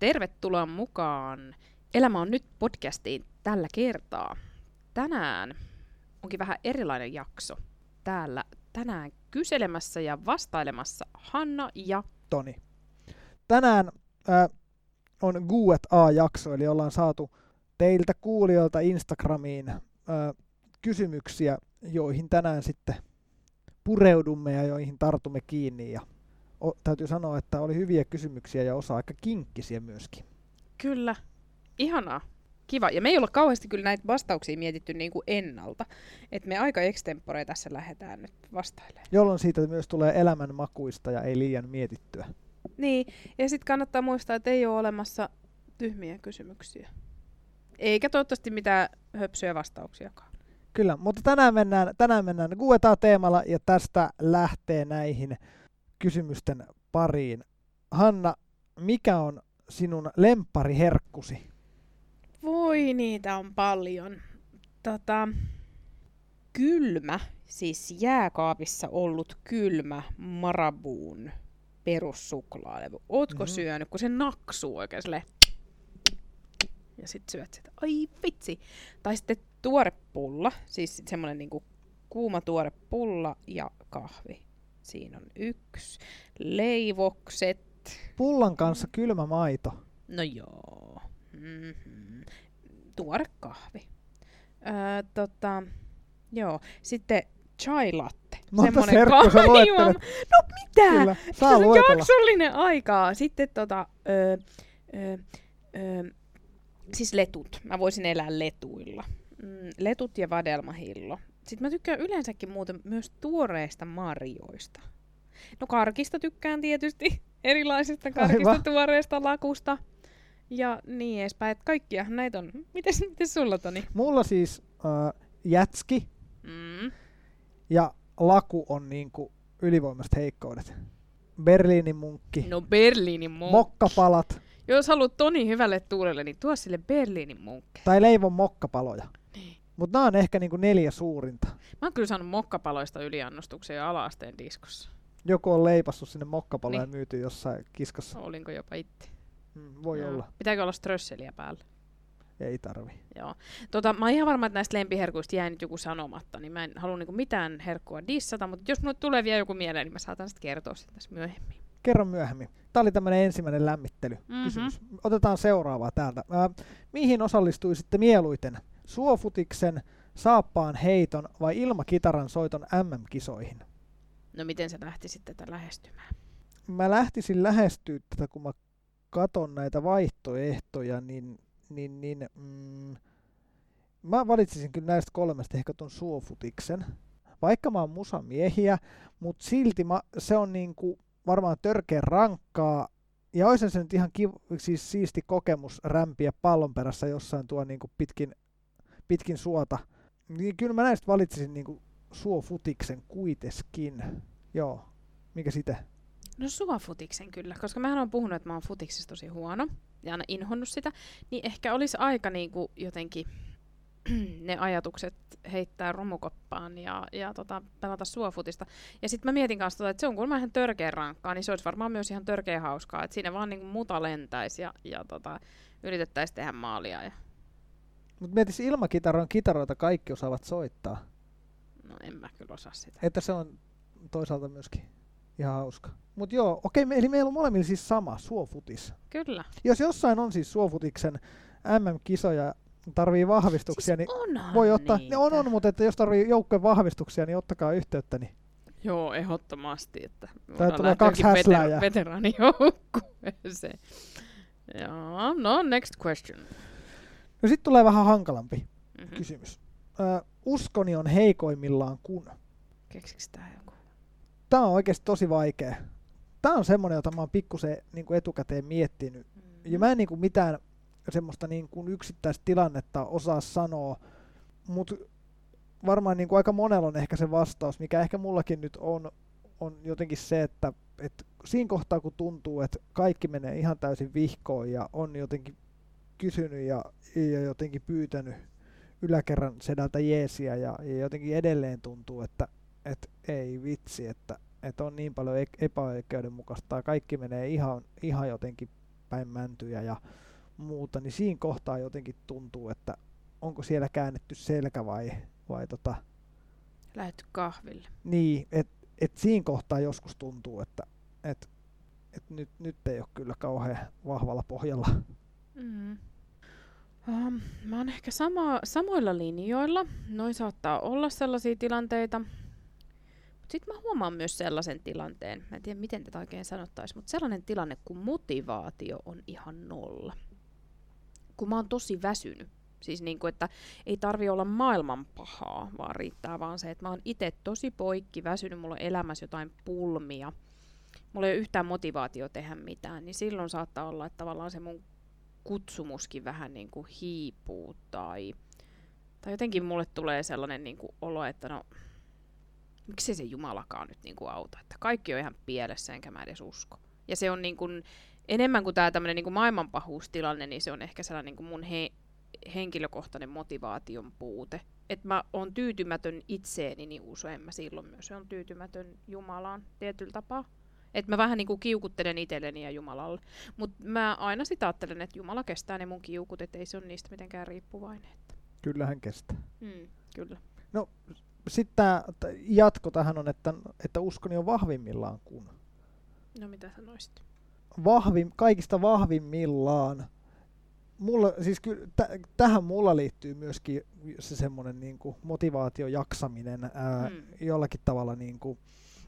Tervetuloa mukaan Elämä on nyt podcastiin tällä kertaa. Tänään onkin vähän erilainen jakso. Täällä tänään kyselemässä ja vastailemassa Hanna ja Toni. Tänään äh, on Q&A-jakso, eli ollaan saatu teiltä kuulijoilta Instagramiin äh, kysymyksiä, joihin tänään sitten pureudumme ja joihin tartumme kiinni. Ja o, täytyy sanoa, että oli hyviä kysymyksiä ja osa aika kinkkisiä myöskin. Kyllä, ihanaa. Kiva. Ja me ei olla kauheasti kyllä näitä vastauksia mietitty niin kuin ennalta. Että me aika extempore tässä lähdetään nyt vastailemaan. Jolloin siitä myös tulee elämänmakuista ja ei liian mietittyä. Niin, ja sitten kannattaa muistaa, että ei ole olemassa tyhmiä kysymyksiä. Eikä toivottavasti mitään höpsyjä vastauksiakaan. Kyllä, mutta tänään mennään, tänään mennään Q&A-teemalla ja tästä lähtee näihin kysymysten pariin. Hanna, mikä on sinun lemppariherkkusi? Voi, niitä on paljon. Tota, kylmä, siis jääkaapissa ollut kylmä Marabuun perussuklaalevy. Ootko mm-hmm. syönyt, kun se naksuu oikein silleen, ja sit syöt sitä. Ai vitsi! Tai sitten tuore pulla, siis semmonen niinku kuuma tuore pulla ja kahvi. Siinä on yksi. Leivokset. Pullan kanssa kylmä maito. No joo. Mm-hmm. Tuore kahvi. Öö, tota, joo. Sitten chai latte. Monta serkkua sä luettelet? No mitä? Kyllä, saa Se on jaksollinen aikaa. Sitten tota, öö, öö, öö, siis letut. Mä voisin elää letuilla. Mm, letut ja vadelmahillo. Sitten mä tykkään yleensäkin muuten myös tuoreista marjoista. No karkista tykkään tietysti. Erilaisista karkista, Aivan. tuoreesta lakusta. Ja niin edespäin. Et kaikkiahan näitä on. Mites, mites sulla, Toni? Mulla siis äh, jätski Mm. ja laku on niinku ylivoimaiset heikkoudet. Berliinin munkki, No Berliinin munkki. mokkapalat Jos haluat Toni hyvälle tuulelle, niin tuo sille Berliinin munkki. tai leivon mokkapaloja. Mutta nämä on ehkä niinku neljä suurinta. Mä oon kyllä saanut mokkapaloista yliannostuksia jo ala-asteen diskossa. Joku on leipassu sinne mokkapaloja Niin. niin. myyty jossain kiskassa. Olinko jopa itse. Mm, voi Joo. olla. Pitääkö olla strösseliä päällä? Ei tarvi. Joo. Tota, mä oon ihan varma, että näistä lempiherkuista jäi nyt joku sanomatta, niin mä en halua niinku mitään herkkua dissata, mutta jos mulle tulee vielä joku mieleen, niin mä saatan sitten kertoa sen tässä myöhemmin. Kerro myöhemmin. Tämä oli tämmöinen ensimmäinen lämmittely. Mhm. Kysymys. Otetaan seuraavaa täältä. Ää, mihin osallistuisitte mieluiten? Suofutiksen, saappaan heiton vai ilmakitaran soiton MM-kisoihin? No miten sä lähtisit tätä lähestymään? Mä lähtisin lähestyä tätä, kun mä katon näitä vaihtoehtoja, niin, niin, niin mm, mä valitsisin kyllä näistä kolmesta ehkä ton suofutiksen. Vaikka mä oon musamiehiä, mutta silti mä, se on niinku varmaan törkeä rankkaa. Ja olisi se nyt ihan kiv, siis siisti kokemus rämpiä pallon perässä jossain tuo niinku pitkin, pitkin suota. Niin kyllä mä näistä valitsisin niinku suofutiksen kuiteskin. Joo, mikä sitten? No sua futiksen kyllä, koska mähän on puhunut, että mä oon futiksessa tosi huono ja aina inhonnut sitä, niin ehkä olisi aika niinku jotenkin ne ajatukset heittää romukoppaan ja, ja tota, pelata suofutista. Ja sitten mä mietin kanssa, tota, että se on kuulemma ihan törkeä rankkaa, niin se olisi varmaan myös ihan törkeä hauskaa, että siinä vaan niinku muta lentäisi ja, ja tota, yritettäisiin tehdä maalia. Ja, Mutta mietis ilmakitaran kitaroita kaikki osaavat soittaa. no en mä kyllä osaa sitä. Että se on toisaalta myöskin ihan hauska. Mutta joo, okei, me, eli meillä on molemmilla siis sama, suofutis. Kyllä. Jos jossain on siis suofutiksen MM-kisoja, tarvii vahvistuksia, niin onhan voi ottaa, niitä. ne on, on, mutta että jos tarvii joukkojen vahvistuksia, niin ottakaa yhteyttä. Niin. Joo, ehdottomasti. Että voidaan tulee kaksi häslääjää. veteraanijoukkueeseen. Joo, no next question. No sitten tulee vähän hankalampi Mm-hmm. kysymys. Ö, uskoni on heikoimmillaan kun. Keksiks tää joku? Tämä on oikeasti tosi vaikea. Tämä on semmoinen, jota mä oon pikkusen niin kuin etukäteen miettinyt. Ja mä en niin kuin mitään semmoista niin kuin yksittäistä tilannetta osaa sanoa, mutta varmaan niin kuin aika monella on ehkä se vastaus, mikä ehkä mullakin nyt on, on jotenkin se, että, että siinä kohtaa kun tuntuu, että kaikki menee ihan täysin vihkoon ja on jotenkin kysynyt ja, ja jotenkin pyytänyt yläkerran sedältä jeesiä ja, ja jotenkin edelleen tuntuu, että, että ei vitsi, että, että on niin paljon e- epäoikeudenmukaista tai kaikki menee ihan, ihan jotenkin päin mäntyjä ja muuta, niin siinä kohtaa jotenkin tuntuu, että onko siellä käännetty selkä vai, vai tota, Lähetty kahville. niin, että et siinä kohtaa joskus tuntuu, että et, et nyt, nyt ei ole kyllä kauhean vahvalla pohjalla. Mm. Um, mä oon ehkä sama, samoilla linjoilla. Noin saattaa olla sellaisia tilanteita. Mutta sitten mä huomaan myös sellaisen tilanteen, mä en tiedä miten tätä oikein sanottaisiin, mutta sellainen tilanne, kun motivaatio on ihan nolla. Kun mä oon tosi väsynyt. Siis niin kuin, että ei tarvi olla maailman pahaa, vaan riittää vaan se, että mä oon itse tosi poikki väsynyt, mulla on elämässä jotain pulmia. Mulla ei ole yhtään motivaatio tehdä mitään, niin silloin saattaa olla, että tavallaan se mun kutsumuskin vähän niin kuin hiipuu tai, tai jotenkin mulle tulee sellainen niin kuin olo, että no miksi se Jumalakaan nyt niin kuin auta, että kaikki on ihan pielessä enkä mä edes usko. Ja se on niin kuin, enemmän kuin tämä tämmöinen niin maailmanpahuustilanne, niin se on ehkä sellainen niin kuin mun he, henkilökohtainen motivaation puute. Että mä oon tyytymätön itseeni, niin usein mä silloin myös on tyytymätön Jumalaan tietyllä tapaa. Että mä vähän niin kuin kiukuttelen itselleni ja Jumalalle. Mutta mä aina sitä ajattelen, että Jumala kestää ne mun kiukut, että ei se ole niistä mitenkään riippuvainen. Että. Kyllähän kestää. Mm, kyllä. Sitten tämä jatko tähän on, että, että uskoni on vahvimmillaan kun. No mitä sanoisit? Vahvim, kaikista vahvimmillaan. Mulla, siis kyllä, t- tähän mulla liittyy myöskin se semmoinen niin motivaatio, jaksaminen, ää, Mm. jollakin tavalla niin kuin,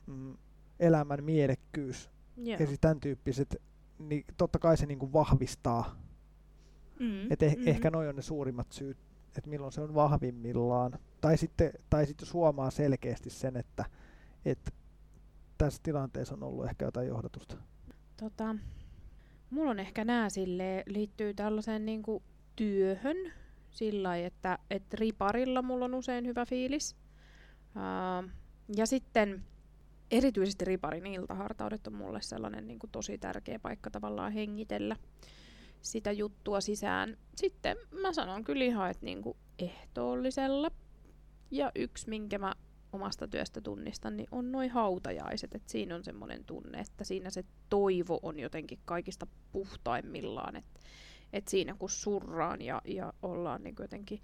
mm, elämän mielekkyys Joo. ja siis tämän tyyppiset, niin totta kai se niin kuin vahvistaa. Mm. Et eh, mm. ehkä noin on ne suurimmat syyt, että milloin se on vahvimmillaan. Tai sitten, tai sitten jos huomaa selkeästi sen, että, että tässä tilanteessa on ollut ehkä jotain johdatusta. Tota, mulla on ehkä nää sille liittyy tällaiseen niinku työhön sillä lailla, että et riparilla mulla on usein hyvä fiilis. Uh, ja sitten erityisesti riparin iltahartaudet on mulle sellainen niinku tosi tärkeä paikka tavallaan hengitellä sitä juttua sisään. Sitten mä sanon kyllä ihan, että niinku ehtoollisella. Ja yksi, minkä mä omasta työstä tunnistan, niin on noin hautajaiset. Et siinä on semmoinen tunne, että siinä se toivo on jotenkin kaikista puhtaimmillaan. Että et siinä kun surraan ja, ja ollaan niin jotenkin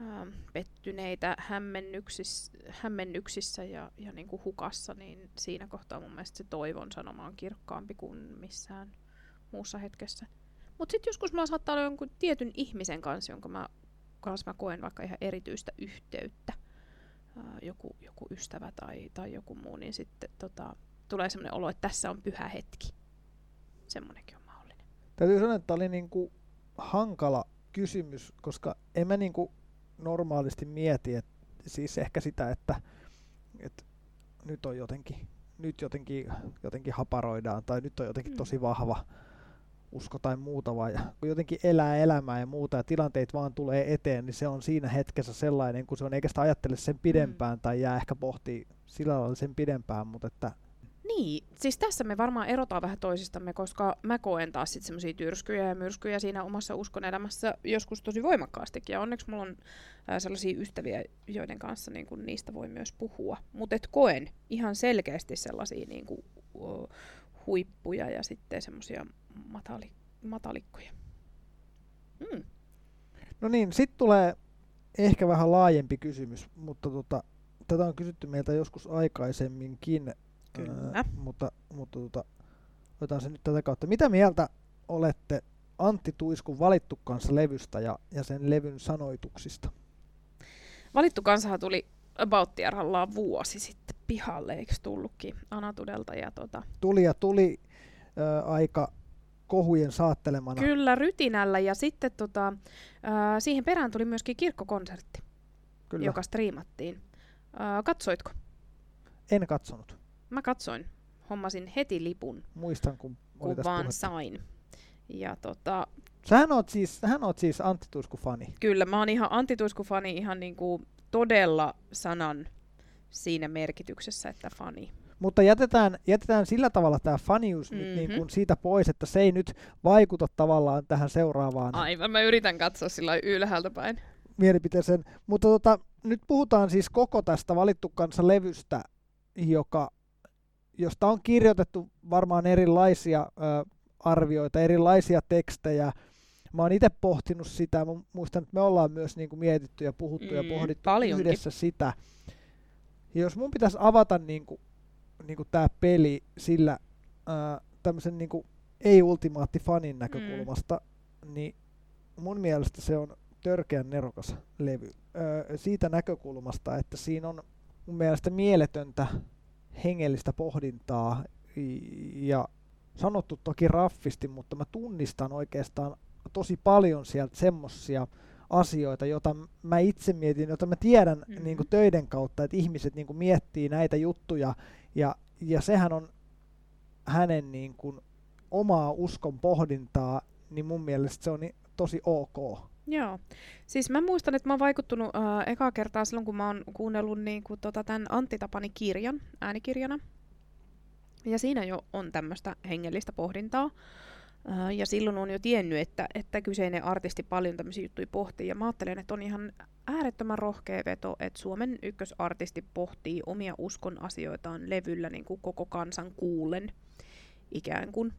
ää, pettyneitä hämmennyksissä, hämmennyksissä ja, ja niin kuin hukassa, niin siinä kohtaa mun mielestä se toivon sanoma on kirkkaampi kuin missään muussa hetkessä. Mutta sitten joskus mulla saattaa olla jonkun tietyn ihmisen kanssa, jonka mä, kanssa mä koen vaikka ihan erityistä yhteyttä ää, joku, joku ystävä tai, tai joku muu, niin sitten tota, tulee semmoinen olo, että tässä on pyhä hetki. Semmoinenkin on mahdollinen. Täytyy sanoa, että tämä oli niin kuin hankala kysymys, koska en mä niin kuin normaalisti mieti, että siis ehkä sitä, että, että nyt on jotenkin, nyt jotenkin, jotenkin haparoidaan tai nyt on jotenkin Mm. tosi vahva usko tai muuta, vaan kun jotenkin elää elämää ja muuta ja tilanteet vaan tulee eteen, niin se on siinä hetkessä sellainen, kun se on eikä sitä ajattele sen pidempään tai jää ehkä pohtii sillä lailla sen pidempään, mutta että Niin, siis tässä me varmaan erotaan vähän toisistamme, koska mä koen taas sitten semmoisia tyrskyjä ja myrskyjä siinä omassa uskon elämässä joskus tosi voimakkaastikin. Ja onneksi mulla on ää, sellaisia ystäviä, joiden kanssa niin kun niistä voi myös puhua. Mutta koen ihan selkeästi sellaisia niin kun, huippuja ja sitten semmoisia matali, matalikkoja. Mm. No niin, sitten tulee ehkä vähän laajempi kysymys, mutta tota, tätä on kysytty meiltä joskus aikaisemminkin, Kyllä. ää, mutta, mutta tota, otetaan se nyt tätä kautta. Mitä mieltä olette Antti Tuiskun valittu kanssa levystä ja, ja sen levyn sanoituksista? Valittu kansahan tuli About vuosi sitten pihalle, eikö tullutkin Anatudelta. Ja tota, Tuli ja tuli ää, aika kohujen saattelemana. Kyllä, rytinällä. Ja sitten tota, ää, siihen perään tuli myöskin kirkkokonsertti, Kyllä. joka striimattiin. Ää, katsoitko? En katsonut. Mä katsoin. Hommasin heti lipun, Muistan, kun oli kun tästä vaan puhetta. sain. Ja tota, Sähän oot siis, sähän oot siis Antti Tuisku-fani. kyllä, mä oon ihan antituiskufani ihan niinku todella sanan siinä merkityksessä, että fani. Mutta jätetään, jätetään sillä tavalla tämä fanius mm-hmm. nyt Mhm. niin kuin siitä pois, että se ei nyt vaikuta tavallaan tähän seuraavaan Aivan, mä yritän katsoa sillä lailla ylhäältä päin. mielipiteeseen. Mutta tota, nyt puhutaan siis koko tästä valittu kanssa levystä, joka, josta on kirjoitettu varmaan erilaisia ö, arvioita, erilaisia tekstejä. Mä oon itse pohtinut sitä, mä muistan, että me ollaan myös niin kuin mietitty ja puhuttu mm, ja pohdittu paljonkin. yhdessä sitä. Ja jos mun pitäisi avata niin kuin, niin kuin tämä peli sillä tämmöisen niin kuin ei-ultimaatti-fanin näkökulmasta, mm. niin mun mielestä se on törkeän nerokas levy. Öö, siitä näkökulmasta, että siinä on mun mielestä mieletöntä hengellistä pohdintaa ja sanottu toki raffisti, mutta mä tunnistan oikeastaan tosi paljon sieltä semmosia asioita, joita mä itse mietin, joita mä tiedän mm-hmm. niin kuin töiden kautta, että ihmiset niin kuin miettii näitä juttuja ja, ja sehän on hänen niin kuin omaa uskon pohdintaa, niin mun mielestä se on tosi ok. Joo. Siis mä muistan, että mä oon vaikuttunut äh, ekaa kertaa silloin, kun mä oon kuunnellut niin kuin, tota, tämän Antti Tapani kirjan äänikirjana. Ja siinä jo on tämmöistä hengellistä pohdintaa. Äh, ja silloin on jo tiennyt, että, että kyseinen artisti paljon tämmöisiä juttuja pohtii. Ja mä ajattelen, että on ihan äärettömän rohkea veto, että Suomen ykkösartisti pohtii omia uskon asioitaan levyllä niin kuin koko kansan kuulen ikään kuin.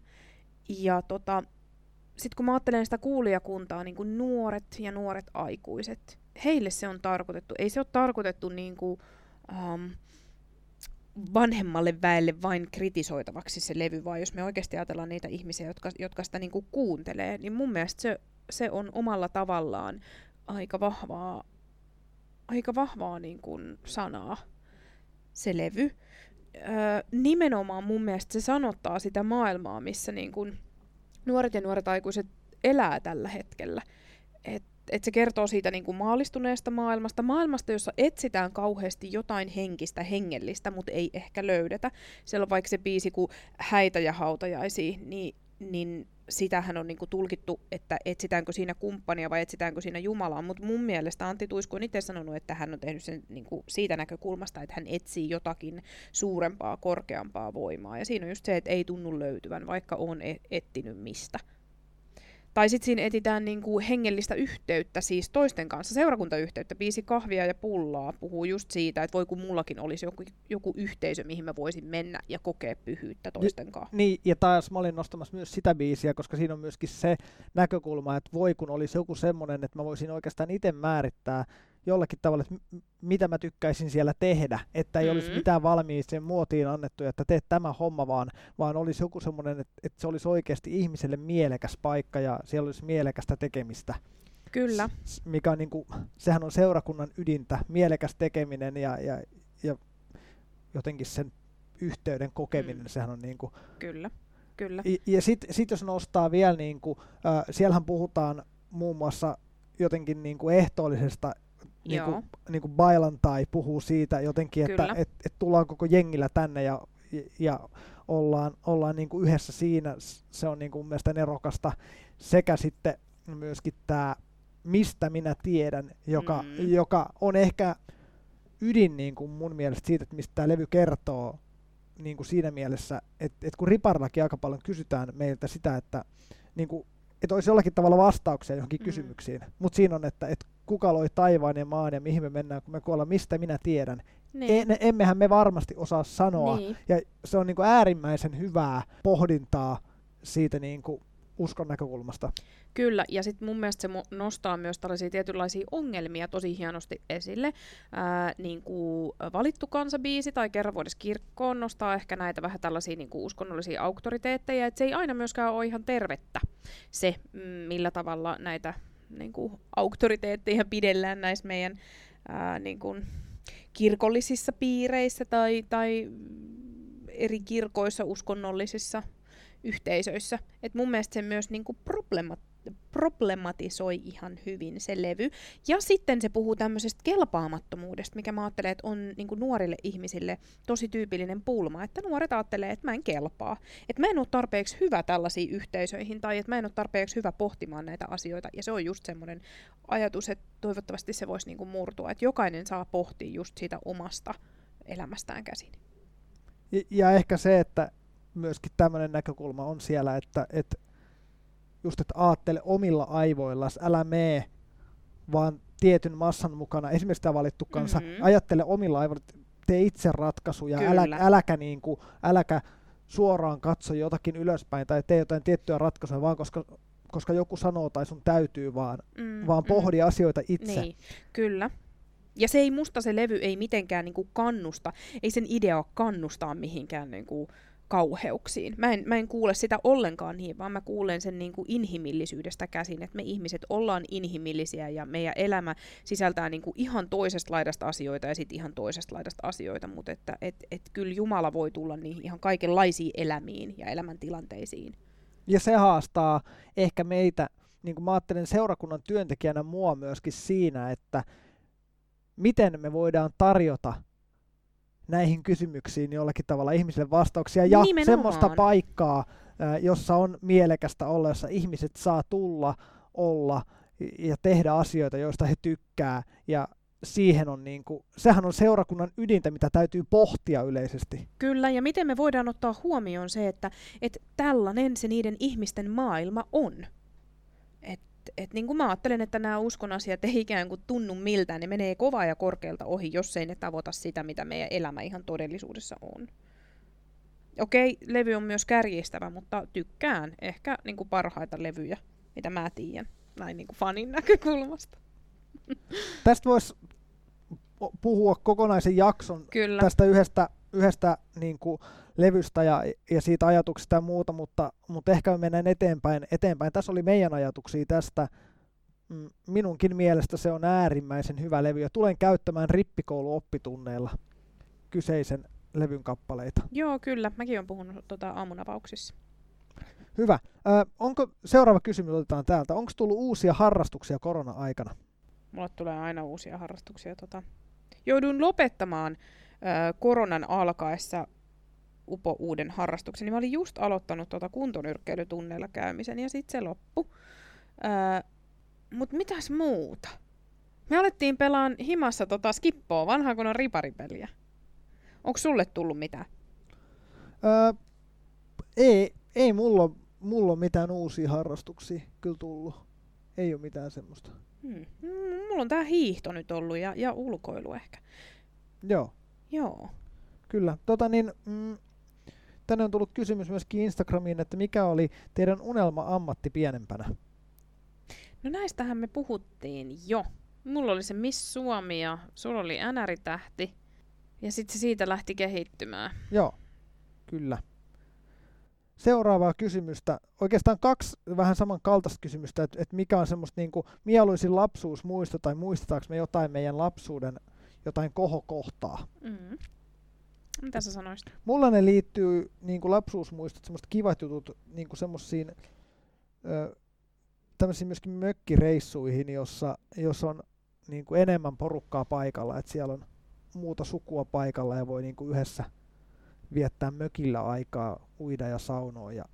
Ja tota, sitten kun mä ajattelen sitä kuulijakuntaa, niin kuin nuoret ja nuoret aikuiset, heille se on tarkoitettu. Ei se ole tarkoitettu niin kuin, um, vanhemmalle väelle vain kritisoitavaksi se levy, vaan jos me oikeasti ajatellaan niitä ihmisiä, jotka, jotka sitä niin kuin kuuntelee, niin mun mielestä se, se on omalla tavallaan aika vahvaa, aika vahvaa niin kuin sanaa, se levy. Öö, nimenomaan mun mielestä se sanottaa sitä maailmaa, missä niin kuin nuoret ja nuoret aikuiset elää tällä hetkellä. Et, et se kertoo siitä niin kuin maalistuneesta maailmasta, maailmasta, jossa etsitään kauheasti jotain henkistä, hengellistä, mutta ei ehkä löydetä. Siellä on vaikka se biisi kuin Häitä ja hautajaisia, niin, niin sitähän on niin kuin tulkittu, että etsitäänkö siinä kumppania vai etsitäänkö siinä Jumalaa, mutta mun mielestä Antti Tuisku on itse sanonut, että hän on tehnyt sen niin kuin siitä näkökulmasta, että hän etsii jotakin suurempaa, korkeampaa voimaa. Ja siinä on just se, että ei tunnu löytyvän, vaikka on e- etsinyt mistä. Tai sitten siinä etitään niinku hengellistä yhteyttä, siis toisten kanssa, seurakuntayhteyttä, biisi kahvia ja pullaa puhuu just siitä, että voi kun mullakin olisi joku, joku yhteisö, mihin mä voisin mennä ja kokea pyhyyttä toisten kanssa. Niin, ja taas mä olin nostamassa myös sitä biisiä, koska siinä on myöskin se näkökulma, että voi kun olisi joku semmoinen, että mä voisin oikeastaan itse määrittää, jollakin tavalla, että mitä mä tykkäisin siellä tehdä, että ei mm-hmm. olisi mitään valmiiseen muotiin annettu, että teet tämä homma vaan, vaan olisi joku semmoinen, että, että se olisi oikeasti ihmiselle mielekäs paikka ja siellä olisi mielekästä tekemistä. Kyllä. S- mikä on niin kuin, sehän on seurakunnan ydintä, mielekäs tekeminen ja, ja, ja jotenkin sen yhteyden kokeminen, mm. sehän on niin kuin, Kyllä, kyllä. Ja, ja sitten sit jos nostaa vielä, niin kuin, äh, siellähän puhutaan muun muassa jotenkin niin kuin ehtoollisesta niin kuin, niin kuin Bailantai puhuu siitä jotenkin, että et, et tullaan koko jengillä tänne ja, ja ollaan, ollaan niin kuin yhdessä siinä. Se on niin kuin mielestäni nerokasta. Sekä sitten myöskin tämä Mistä minä tiedän, joka, mm. joka on ehkä ydin niin kuin mun mielestä siitä, että mistä tämä levy kertoo niin kuin siinä mielessä, että, että kun Riparlakin aika paljon kysytään meiltä sitä, että, niin kuin, että olisi jollakin tavalla vastauksia johonkin mm. kysymyksiin, mutta siinä on, että, että kuka loi taivaan ja maan ja mihin me mennään, kun me kuollaan, mistä minä tiedän. Niin. E, emmehän me varmasti osaa sanoa. Niin. Ja se on niin kuin äärimmäisen hyvää pohdintaa siitä niin kuin uskon näkökulmasta. Kyllä, ja sitten mun mielestä se nostaa myös tällaisia tietynlaisia ongelmia tosi hienosti esille. Ää, niin kuin valittu kansabiisi tai kerran vuodessa kirkkoon nostaa ehkä näitä vähän tällaisia niin kuin uskonnollisia auktoriteetteja, että se ei aina myöskään ole ihan tervettä se, millä tavalla näitä niin kuin, auktoriteetteja pidellään näissä meidän ää, niin kuin, kirkollisissa piireissä tai, tai eri kirkoissa, uskonnollisissa yhteisöissä. Et mun mielestä se myös niin kuin, problemat, problematisoi ihan hyvin se levy. Ja sitten se puhuu tämmöisestä kelpaamattomuudesta, mikä mä ajattelen, että on niin nuorille ihmisille tosi tyypillinen pulma, että nuoret ajattelee, että mä en kelpaa, että mä en ole tarpeeksi hyvä tällaisiin yhteisöihin tai että mä en ole tarpeeksi hyvä pohtimaan näitä asioita. Ja se on just semmoinen ajatus, että toivottavasti se voisi niin murtua, että jokainen saa pohtia just siitä omasta elämästään käsin. Ja, ja ehkä se, että myöskin tämmöinen näkökulma on siellä, että, että just, että aattele omilla aivoillas, älä mee vaan tietyn massan mukana, esimerkiksi tämä valittu kansa, mm-hmm. ajattele omilla aivoilla, tee itse ratkaisuja, älä, äläkä, niin kuin, äläkä suoraan katso jotakin ylöspäin tai tee jotain tiettyä ratkaisua, vaan koska, koska joku sanoo tai sun täytyy vaan, Mm, vaan pohdi mm. asioita itse. Niin, kyllä. Ja se ei musta se levy ei mitenkään niinku kannusta, ei sen idea kannustaa mihinkään niinku kauheuksiin. Mä en, mä en kuule sitä ollenkaan niin, vaan mä kuulen sen niinku inhimillisyydestä käsin, että me ihmiset ollaan inhimillisiä ja meidän elämä sisältää niinku ihan toisesta laidasta asioita ja sitten ihan toisesta laidasta asioita, mutta että et, et kyllä Jumala voi tulla niihin ihan kaikenlaisiin elämiin ja elämäntilanteisiin. Ja se haastaa ehkä meitä, niin kuin mä ajattelen seurakunnan työntekijänä mua myöskin siinä, että miten me voidaan tarjota näihin kysymyksiin jollakin tavalla ihmisille vastauksia ja Nimenomaan. semmoista paikkaa, jossa on mielekästä olla, jossa ihmiset saa tulla, olla ja tehdä asioita, joista he tykkää ja siihen on niin kuin, sehän on seurakunnan ydintä, mitä täytyy pohtia yleisesti. Kyllä, ja miten me voidaan ottaa huomioon se, että et tällainen se niiden ihmisten maailma on. Et, niin kuin mä ajattelen, että nämä uskon asiat ei ikään kuin tunnu miltään, ne menee kovaa ja korkealta ohi, jos ei ne tavoita sitä, mitä meidän elämä ihan todellisuudessa on. Okei, levy on myös kärjistävä, mutta tykkään ehkä niin kuin parhaita levyjä, mitä mä tiedän, näin niin kuin fanin näkökulmasta. Tästä voisi puhua kokonaisen jakson Kyllä. tästä yhdestä, yhdestä niin kuin levystä ja, ja siitä ajatuksesta ja muuta, mutta, mutta ehkä me mennään eteenpäin. eteenpäin. Tässä oli meidän ajatuksia tästä. Mm, Minunkin mielestä se on äärimmäisen hyvä levy ja tulen käyttämään rippikouluoppitunneilla kyseisen levyn kappaleita. Joo, kyllä. Mäkin olen puhunut tota, aamunapauksissa. Hyvä. Ö, onko, seuraava kysymys otetaan täältä. Onko tullut uusia harrastuksia korona-aikana? Mulle tulee aina uusia harrastuksia. Tota. Jouduin lopettamaan koronan alkaessa upo uuden harrastuksen. Niin mä olin just aloittanut tota kuntonyrkkeilytunneilla käymisen ja sitten se loppu. Mutta mitäs muuta? Me alettiin pelaan himassa tota skippoa, vanhaa kun on riparipeliä. Onko sulle tullut mitään? Öö, ei, ei mulla, mulla ole mitään uusia harrastuksia kyllä tullut. Ei ole mitään semmoista. Hmm. Mm, Mulla on tää hiihto nyt ollut ja, ja ulkoilu ehkä. Joo, Joo. kyllä. Tota niin, mm, tänne on tullut kysymys myöskin Instagramiin, että mikä oli teidän unelma-ammatti pienempänä? No näistähän me puhuttiin jo. Mulla oli se Miss Suomi ja sulla oli NR-tähti. Ja sitten se siitä lähti kehittymään. Joo, kyllä. Seuraavaa kysymystä, oikeastaan kaksi vähän samankaltaista kysymystä, että, että mikä on semmoista niin kuin mieluisin lapsuusmuisto tai muistetaanko me jotain meidän lapsuuden jotain kohokohtaa. Mm. Mitä sä sanoisit? Mulla ne liittyy niin kuin lapsuusmuistot, semmoiset kivat jutut, niin kuin semmoisiin tämmöisiin myöskin mökkireissuihin, jossa, jos on niin kuin enemmän porukkaa paikalla, että siellä on muuta sukua paikalla ja voi niin kuin yhdessä viettää mökillä aikaa, uida ja saunoa ja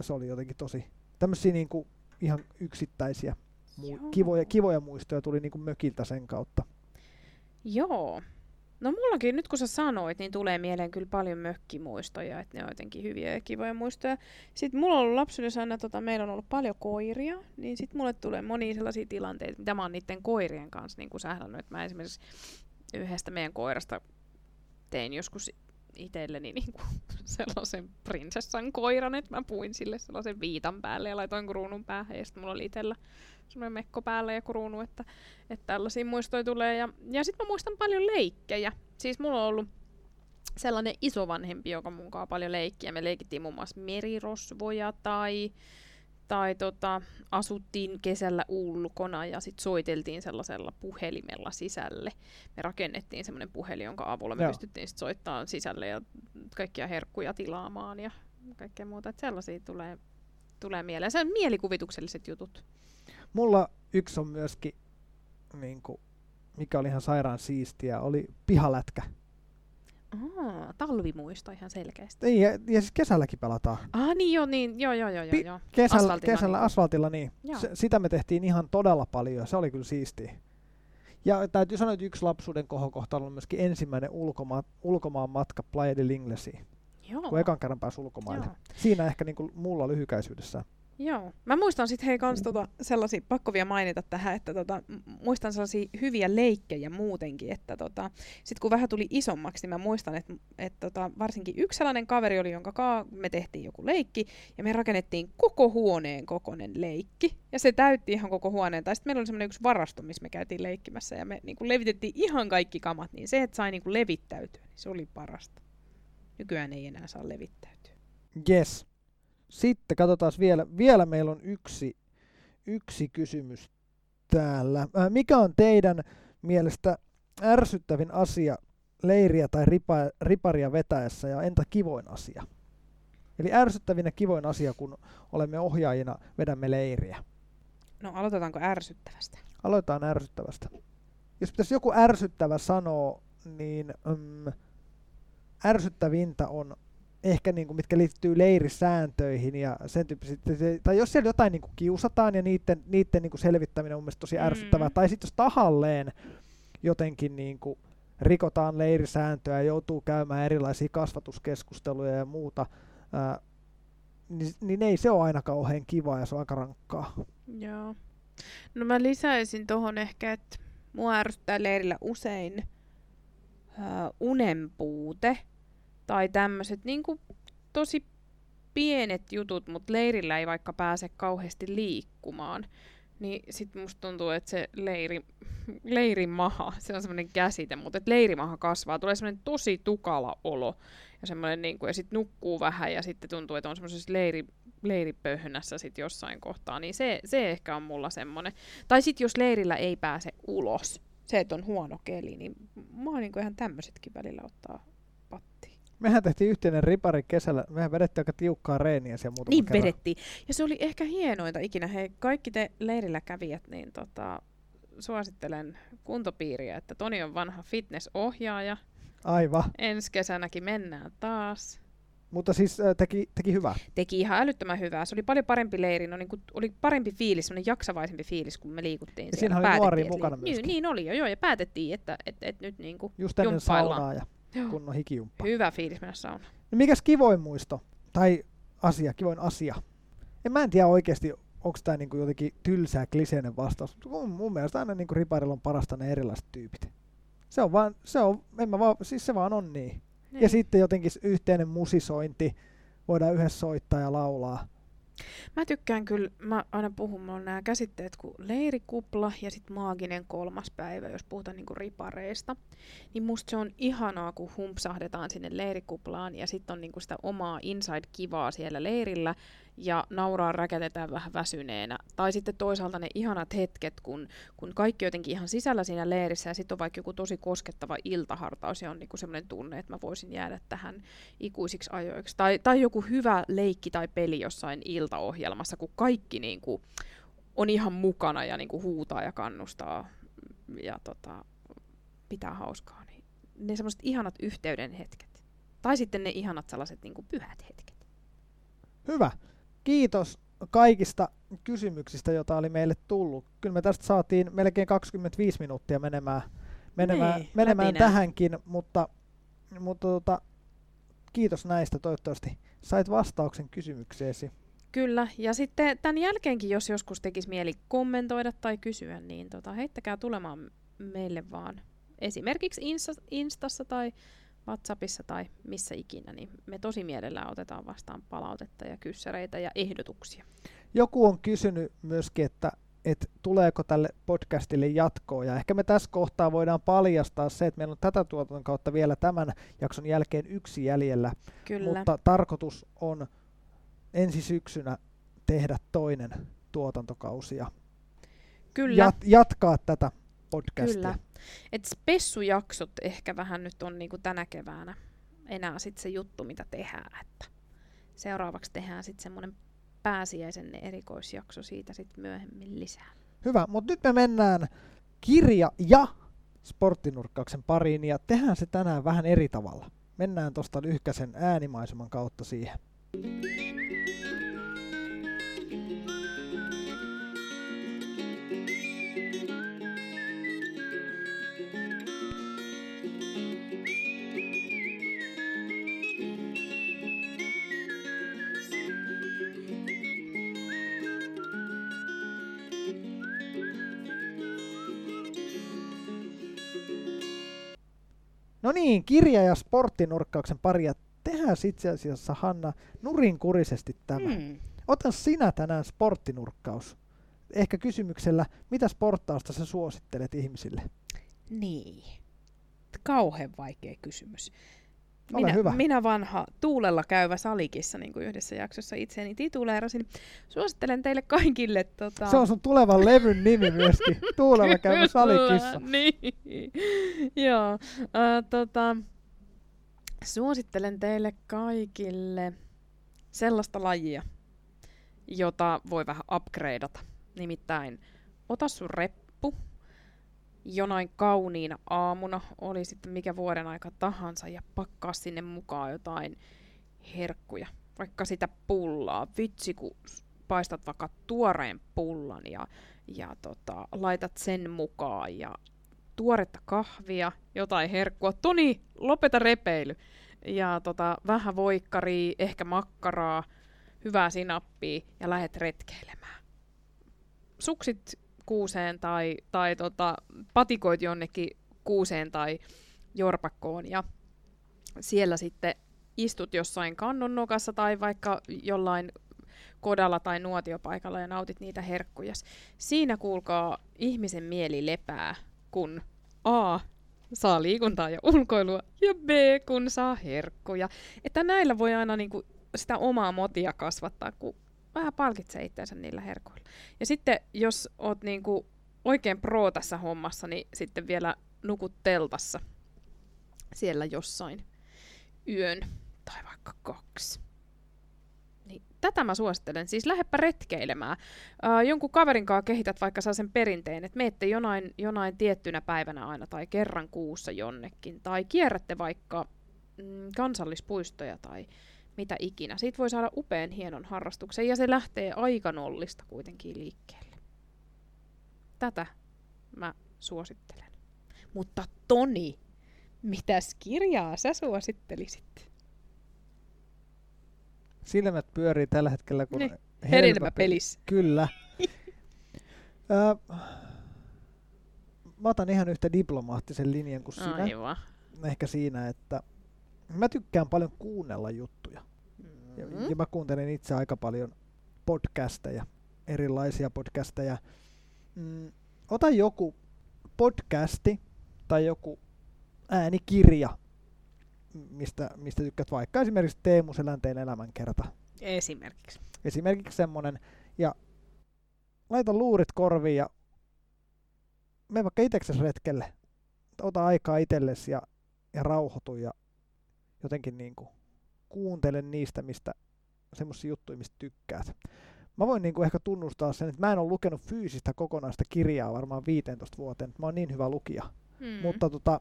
se oli jotenkin tosi tämmöisiä niin kuin ihan yksittäisiä mu- kivoja, kivoja muistoja tuli niin kuin mökiltä sen kautta. Joo. No mullakin nyt kun sä sanoit, niin tulee mieleen kyllä paljon mökkimuistoja, että ne on jotenkin hyviä ja kivoja muistoja. Sitten mulla on ollut lapsuudessa aina, tota, meillä on ollut paljon koiria, niin sitten mulle tulee monia sellaisia tilanteita, mitä mä oon niiden koirien kanssa niin kuin sählännyt. Että mä esimerkiksi yhdestä meidän koirasta tein joskus itselleni niin kuin sellaisen prinsessan koiran, että mä puin sille sellaisen viitan päälle ja laitoin kruunun päähän ja sitten mulla oli itsellä semmoinen mekko päällä ja kruunu, että, että tällaisia muistoja tulee. Ja, ja sitten mä muistan paljon leikkejä. Siis mulla on ollut sellainen isovanhempi, joka kanssa paljon leikkiä. Me leikittiin muun muassa merirosvoja tai, tai tota, asuttiin kesällä ulkona ja sitten soiteltiin sellaisella puhelimella sisälle. Me rakennettiin semmoinen puhelin, jonka avulla me Joo. pystyttiin sit soittamaan sisälle ja kaikkia herkkuja tilaamaan ja kaikkea muuta. Et sellaisia tulee, tulee mieleen. Se on mielikuvitukselliset jutut. Mulla yksi on myöskin, niin kuin, mikä oli ihan sairaan siistiä, oli pihalätkä. Aa, talvimuisto ihan selkeästi. Ei, ja, ja siis kesälläkin pelataan. Ah niin joo, niin, joo, joo, joo, Pi- joo. Kesällä, Asfaltilla kesällä niin. asfaltilla, niin. Joo. Se, sitä me tehtiin ihan todella paljon se oli kyllä siistiä. Ja täytyy sanoa, että yksi lapsuuden kohokohta on ollut myöskin ensimmäinen ulkoma, ulkomaan matka Playa de Linglesiin, Joo. kun ekan kerran pääsi ulkomaille. Joo. Siinä ehkä niin kuin mulla lyhykäisyydessä. Joo. Mä muistan sitten hei kans tota, sellaisia, pakko vielä mainita tähän, että tota, muistan sellaisia hyviä leikkejä muutenkin, että tota, sit kun vähän tuli isommaksi, niin mä muistan, että et, tota, varsinkin yksi sellainen kaveri oli, jonka kaa me tehtiin joku leikki, ja me rakennettiin koko huoneen kokonen leikki, ja se täytti ihan koko huoneen. Tai sitten meillä oli semmoinen yksi varasto, missä me käytiin leikkimässä, ja me niin levitettiin ihan kaikki kamat, niin se, että sai niin levittäytyä, niin se oli parasta. Nykyään ei enää saa levittäytyä. Yes. Sitten katsotaan vielä, vielä meillä on yksi, yksi kysymys täällä. Äh, mikä on teidän mielestä ärsyttävin asia leiriä tai ripa, riparia vetäessä ja entä kivoin asia? Eli ärsyttävin ja kivoin asia, kun olemme ohjaajina, vedämme leiriä. No aloitetaanko ärsyttävästä? Aloitetaan ärsyttävästä. Jos pitäisi joku ärsyttävä sanoa, niin mm, ärsyttävintä on ehkä niin kuin, mitkä liittyy leirisääntöihin ja sen tyyppiset, tai jos siellä jotain niin kuin kiusataan ja niiden, niiden niin kuin selvittäminen on mielestäni tosi mm. ärsyttävää, mm. tai sitten jos tahalleen jotenkin niin kuin rikotaan leirisääntöä ja joutuu käymään erilaisia kasvatuskeskusteluja ja muuta, ää, niin, niin ei se ole aina kauhean kiva ja se on aika rankkaa. Joo. No mä lisäisin tuohon ehkä, että mua ärsyttää leirillä usein ää, unenpuute tai tämmöiset niin tosi pienet jutut, mutta leirillä ei vaikka pääse kauheasti liikkumaan. Niin sit musta tuntuu, että se leiri, leirimaha, se on semmoinen käsite, mutta että leirimaha kasvaa, tulee semmoinen tosi tukala olo ja semmoinen niin kuin, ja sitten nukkuu vähän ja sitten tuntuu, että on semmoisessa leiri, leiripöhönässä sit jossain kohtaa, niin se, se ehkä on mulla semmoinen. Tai sitten jos leirillä ei pääse ulos, se, että on huono keli, niin oon niin ihan tämmöisetkin välillä ottaa Mehän tehtiin yhteinen ripari kesällä. Mehän vedettiin aika tiukkaa reeniä siellä muutama Niin kerran. vedettiin. Ja se oli ehkä hienointa ikinä. Hei, kaikki te leirillä kävijät, niin tota, suosittelen kuntopiiriä, että Toni on vanha fitnessohjaaja. Aivan. Ensi kesänäkin mennään taas. Mutta siis äh, teki, teki hyvää. Teki ihan älyttömän hyvää. Se oli paljon parempi leiri, no, niin kuin, oli parempi fiilis, semmoinen jaksavaisempi fiilis, kun me liikuttiin ja siellä. Siinä oli nuoria mukana li- niin, niin oli jo, joo, ja päätettiin, että et, et nyt niin kuin Just ennen saunaa ja kunnon hikijumppa. Hyvä fiilis mennä saunaan. No mikäs kivoin muisto? Tai asia, kivoin asia? En mä en tiedä oikeasti, onko tämä niinku jotenkin tylsää kliseinen vastaus. Mun, mun mielestä aina niinku riparilla on parasta ne erilaiset tyypit. Se on vaan, se on, en mä vaan, siis se vaan on niin. niin. Ja sitten jotenkin yhteinen musisointi, voidaan yhdessä soittaa ja laulaa. Mä tykkään kyllä, mä aina puhun, mulla on nämä käsitteet kuin leirikupla ja sitten maaginen kolmas päivä, jos puhutaan niinku ripareista. Niin musta se on ihanaa, kun humpsahdetaan sinne leirikuplaan ja sitten on niinku sitä omaa inside-kivaa siellä leirillä ja nauraa räkätetään vähän väsyneenä. Tai sitten toisaalta ne ihanat hetket, kun, kun kaikki jotenkin ihan sisällä siinä leirissä ja sitten on vaikka joku tosi koskettava iltahartaus ja on niinku semmoinen tunne, että mä voisin jäädä tähän ikuisiksi ajoiksi. Tai, tai joku hyvä leikki tai peli jossain iltaohjelmassa, kun kaikki niinku on ihan mukana ja niinku huutaa ja kannustaa ja tota, pitää hauskaa. Niin ne semmoiset ihanat yhteyden hetket. Tai sitten ne ihanat sellaiset niinku pyhät hetket. Hyvä kiitos kaikista kysymyksistä, joita oli meille tullut. Kyllä me tästä saatiin melkein 25 minuuttia menemään, menemään, niin, menemään tähänkin, mutta, mutta tota, kiitos näistä. Toivottavasti sait vastauksen kysymykseesi. Kyllä, ja sitten tämän jälkeenkin, jos joskus tekisi mieli kommentoida tai kysyä, niin tota, heittäkää tulemaan meille vaan esimerkiksi Insta- Instassa tai WhatsAppissa tai missä ikinä, niin me tosi mielellään otetaan vastaan palautetta ja kyssäreitä ja ehdotuksia. Joku on kysynyt myöskin, että, että tuleeko tälle podcastille jatkoa, ja ehkä me tässä kohtaa voidaan paljastaa se, että meillä on tätä tuotannon kautta vielä tämän jakson jälkeen yksi jäljellä, Kyllä. mutta tarkoitus on ensi syksynä tehdä toinen tuotantokausi ja Kyllä. Jat- jatkaa tätä podcastia. Kyllä. Et spessujaksot ehkä vähän nyt on niinku tänä keväänä enää sit se juttu, mitä tehdään. Että seuraavaksi tehdään sitten semmoinen pääsiäisen erikoisjakso siitä sitten myöhemmin lisää. Hyvä, mutta nyt me mennään kirja- ja sporttinurkkauksen pariin ja tehdään se tänään vähän eri tavalla. Mennään tuosta lyhkäisen äänimaiseman kautta siihen. No niin, kirja- ja sporttinurkkauksen paria. Tehdään itse asiassa, Hanna, nurinkurisesti tämä. Hmm. Ota sinä tänään sporttinurkkaus. Ehkä kysymyksellä, mitä sporttausta sä suosittelet ihmisille? Niin. Kauhean vaikea kysymys. Ole Minä, hyvä. minä vanha tuulella käyvä salikissa, niin kuin yhdessä jaksossa itseäni tituleerasin. Suosittelen teille kaikille... Tota... Se on sun tulevan levyn nimi myöskin. Tuulella käyvä salikissa. Niin. Joo. Äh, tota, suosittelen teille kaikille sellaista lajia, jota voi vähän upgradeata. Nimittäin ota sun reppu jonain kauniina aamuna, oli sitten mikä vuoden aika tahansa, ja pakkaa sinne mukaan jotain herkkuja. Vaikka sitä pullaa. Vitsi, kun paistat vaikka tuoreen pullan ja, ja tota, laitat sen mukaan ja tuoretta kahvia, jotain herkkua. Toni, lopeta repeily. Ja tota, vähän voikkaria, ehkä makkaraa, hyvää sinappia ja lähet retkeilemään. Suksit kuuseen tai, tai tota, patikoit jonnekin kuuseen tai jorpakkoon ja siellä sitten istut jossain kannon nokassa tai vaikka jollain kodalla tai nuotiopaikalla ja nautit niitä herkkuja. Siinä kuulkaa ihmisen mieli lepää, kun A saa liikuntaa ja ulkoilua ja B kun saa herkkuja. Että näillä voi aina niinku sitä omaa motia kasvattaa, kun vähän palkitsee itseensä niillä herkuilla. Ja sitten jos oot niinku oikein pro tässä hommassa, niin sitten vielä nukut teltassa siellä jossain yön tai vaikka kaksi. Niin, tätä mä suosittelen. Siis lähdepä retkeilemään. Ää, jonkun kaverin kanssa kehität vaikka saa sen perinteen, että meette jonain, jonain tiettynä päivänä aina tai kerran kuussa jonnekin. Tai kierrätte vaikka mm, kansallispuistoja tai mitä ikinä. Siitä voi saada upean hienon harrastuksen ja se lähtee aika nollista kuitenkin liikkeelle. Tätä mä suosittelen. Mutta Toni, mitäs kirjaa sä suosittelisit? Silmät pyörii tällä hetkellä, kun Niin, hedelmäpeli- Hedelmäpelissä. Kyllä. Ö, mä otan ihan yhtä diplomaattisen linjan kuin sinä. Aivan. Ehkä siinä, että mä tykkään paljon kuunnella juttuja. Ja, Mm. ja mä kuuntelen itse aika paljon podcasteja, erilaisia podcasteja. Mm, ota joku podcasti tai joku äänikirja, mistä, mistä tykkäät vaikka esimerkiksi Teemu Selänteen elämänkerta. Esimerkiksi. Esimerkiksi semmonen, ja laita luurit korviin ja mene vaikka itseksesi retkelle. Ota aikaa itsellesi ja, ja rauhoitu ja jotenkin niinku kuuntele niistä, mistä semmoisia juttuja, mistä tykkäät. Mä voin niinku ehkä tunnustaa sen, että mä en ole lukenut fyysistä kokonaista kirjaa varmaan 15 vuoteen, mä oon niin hyvä lukija. Mm. Mutta tota,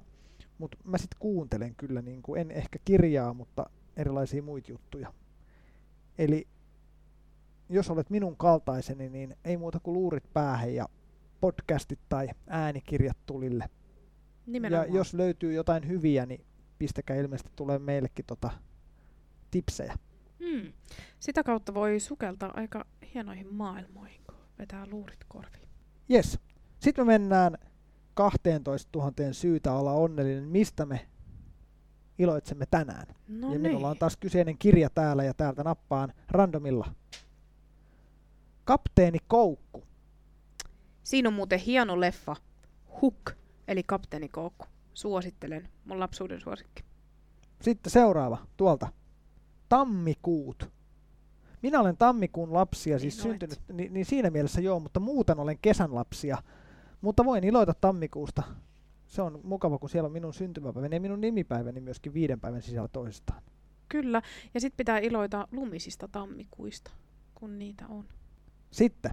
mut mä sit kuuntelen kyllä, niinku, en ehkä kirjaa, mutta erilaisia muita juttuja. Eli jos olet minun kaltaiseni, niin ei muuta kuin luurit päähän ja podcastit tai äänikirjat tulille. Nimenomaan. Ja jos löytyy jotain hyviä, niin pistäkää ilmeisesti tulee meillekin tota tipsejä. Mm. Sitä kautta voi sukeltaa aika hienoihin maailmoihin, kun vetää luurit korviin. Yes. Sitten me mennään 12 000 syytä olla onnellinen, mistä me iloitsemme tänään. No ja niin. minulla on taas kyseinen kirja täällä ja täältä nappaan randomilla. Kapteeni Koukku. Siinä on muuten hieno leffa. Hook, eli Kapteeni Koukku. Suosittelen. Mun lapsuuden suosikki. Sitten seuraava tuolta. Tammikuut. Minä olen tammikuun lapsia, siis Niin syntynyt, niin, niin siinä mielessä joo, mutta muuten olen kesän lapsia. Mutta voin iloita tammikuusta. Se on mukava, kun siellä on minun syntymäpäiväni ja minun nimipäiväni myöskin viiden päivän sisällä toistaan. Kyllä. Ja sitten pitää iloita lumisista tammikuista, kun niitä on. Sitten,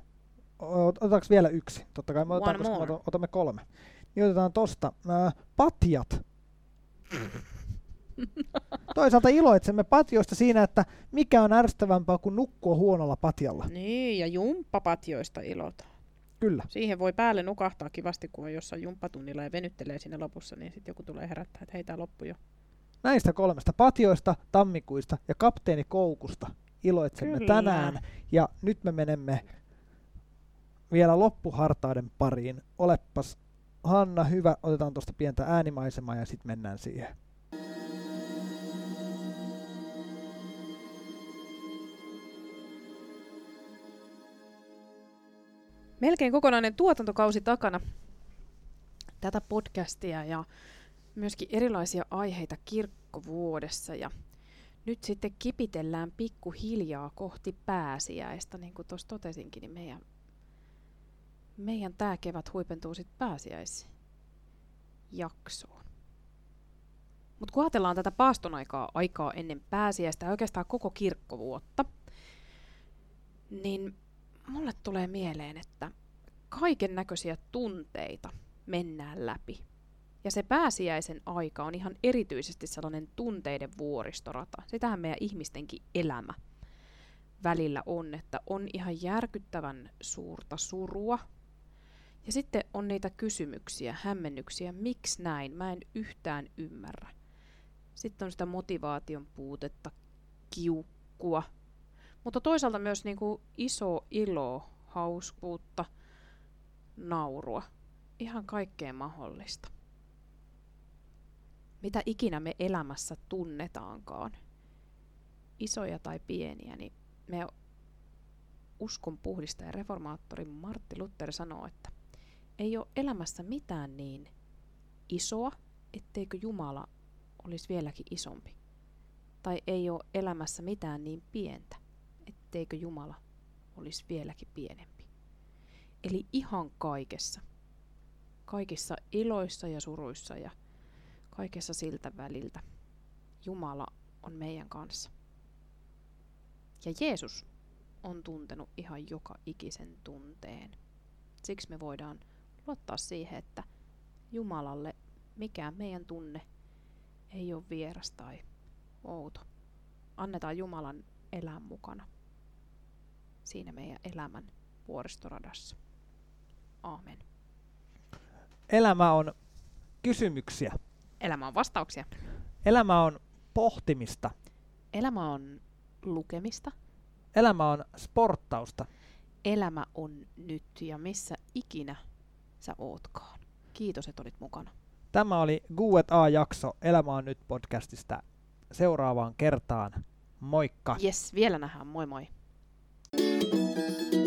otetaanko vielä yksi? Totta kai me koska me otamme kolme. Niin otetaan tosta. Ää, patjat. Toisaalta iloitsemme patjoista siinä, että mikä on ärsyttävämpää kuin nukkua huonolla patjalla. Niin, ja jumppapatjoista ilotaan. Kyllä. Siihen voi päälle nukahtaa kivasti, kun on jossain jumppatunnilla ja venyttelee siinä lopussa, niin sitten joku tulee herättää, että hei, tää loppu jo. Näistä kolmesta patjoista, tammikuista ja kapteeni Koukusta iloitsemme Kyllä. tänään. Ja nyt me menemme vielä loppuhartauden pariin. Olepas Hanna, hyvä, otetaan tuosta pientä äänimaisemaa ja sitten mennään siihen. Melkein kokonainen tuotantokausi takana tätä podcastia ja myöskin erilaisia aiheita kirkkovuodessa ja nyt sitten kipitellään pikkuhiljaa kohti pääsiäistä, niin kuin tuossa totesinkin, niin meidän, meidän tämä kevät huipentuu sitten pääsiäisjaksoon. Mutta kun ajatellaan tätä paaston aikaa, aikaa ennen pääsiäistä ja oikeastaan koko kirkkovuotta, niin mulle tulee mieleen, että kaiken näköisiä tunteita mennään läpi. Ja se pääsiäisen aika on ihan erityisesti sellainen tunteiden vuoristorata. Sitähän meidän ihmistenkin elämä välillä on, että on ihan järkyttävän suurta surua. Ja sitten on niitä kysymyksiä, hämmennyksiä, miksi näin, mä en yhtään ymmärrä. Sitten on sitä motivaation puutetta, kiukkua, mutta toisaalta myös niin kuin iso ilo, hauskuutta, naurua. Ihan kaikkea mahdollista. Mitä ikinä me elämässä tunnetaankaan, isoja tai pieniä, niin me uskon puhdistaja reformaattori Martti Luther sanoo, että ei ole elämässä mitään niin isoa, etteikö Jumala olisi vieläkin isompi. Tai ei ole elämässä mitään niin pientä, etteikö Jumala olisi vieläkin pienempi. Eli ihan kaikessa. Kaikissa iloissa ja suruissa ja kaikessa siltä väliltä. Jumala on meidän kanssa. Ja Jeesus on tuntenut ihan joka ikisen tunteen. Siksi me voidaan luottaa siihen, että Jumalalle mikään meidän tunne ei ole vieras tai outo. Annetaan Jumalan elää mukana siinä meidän elämän vuoristoradassa. Aamen. Elämä on kysymyksiä. Elämä on vastauksia. Elämä on pohtimista. Elämä on lukemista. Elämä on sporttausta. Elämä on nyt ja missä ikinä sä ootkaan. Kiitos, että olit mukana. Tämä oli Guet A-jakso Elämä on nyt podcastista. Seuraavaan kertaan. Moikka! Yes, vielä nähdään. Moi moi! thank you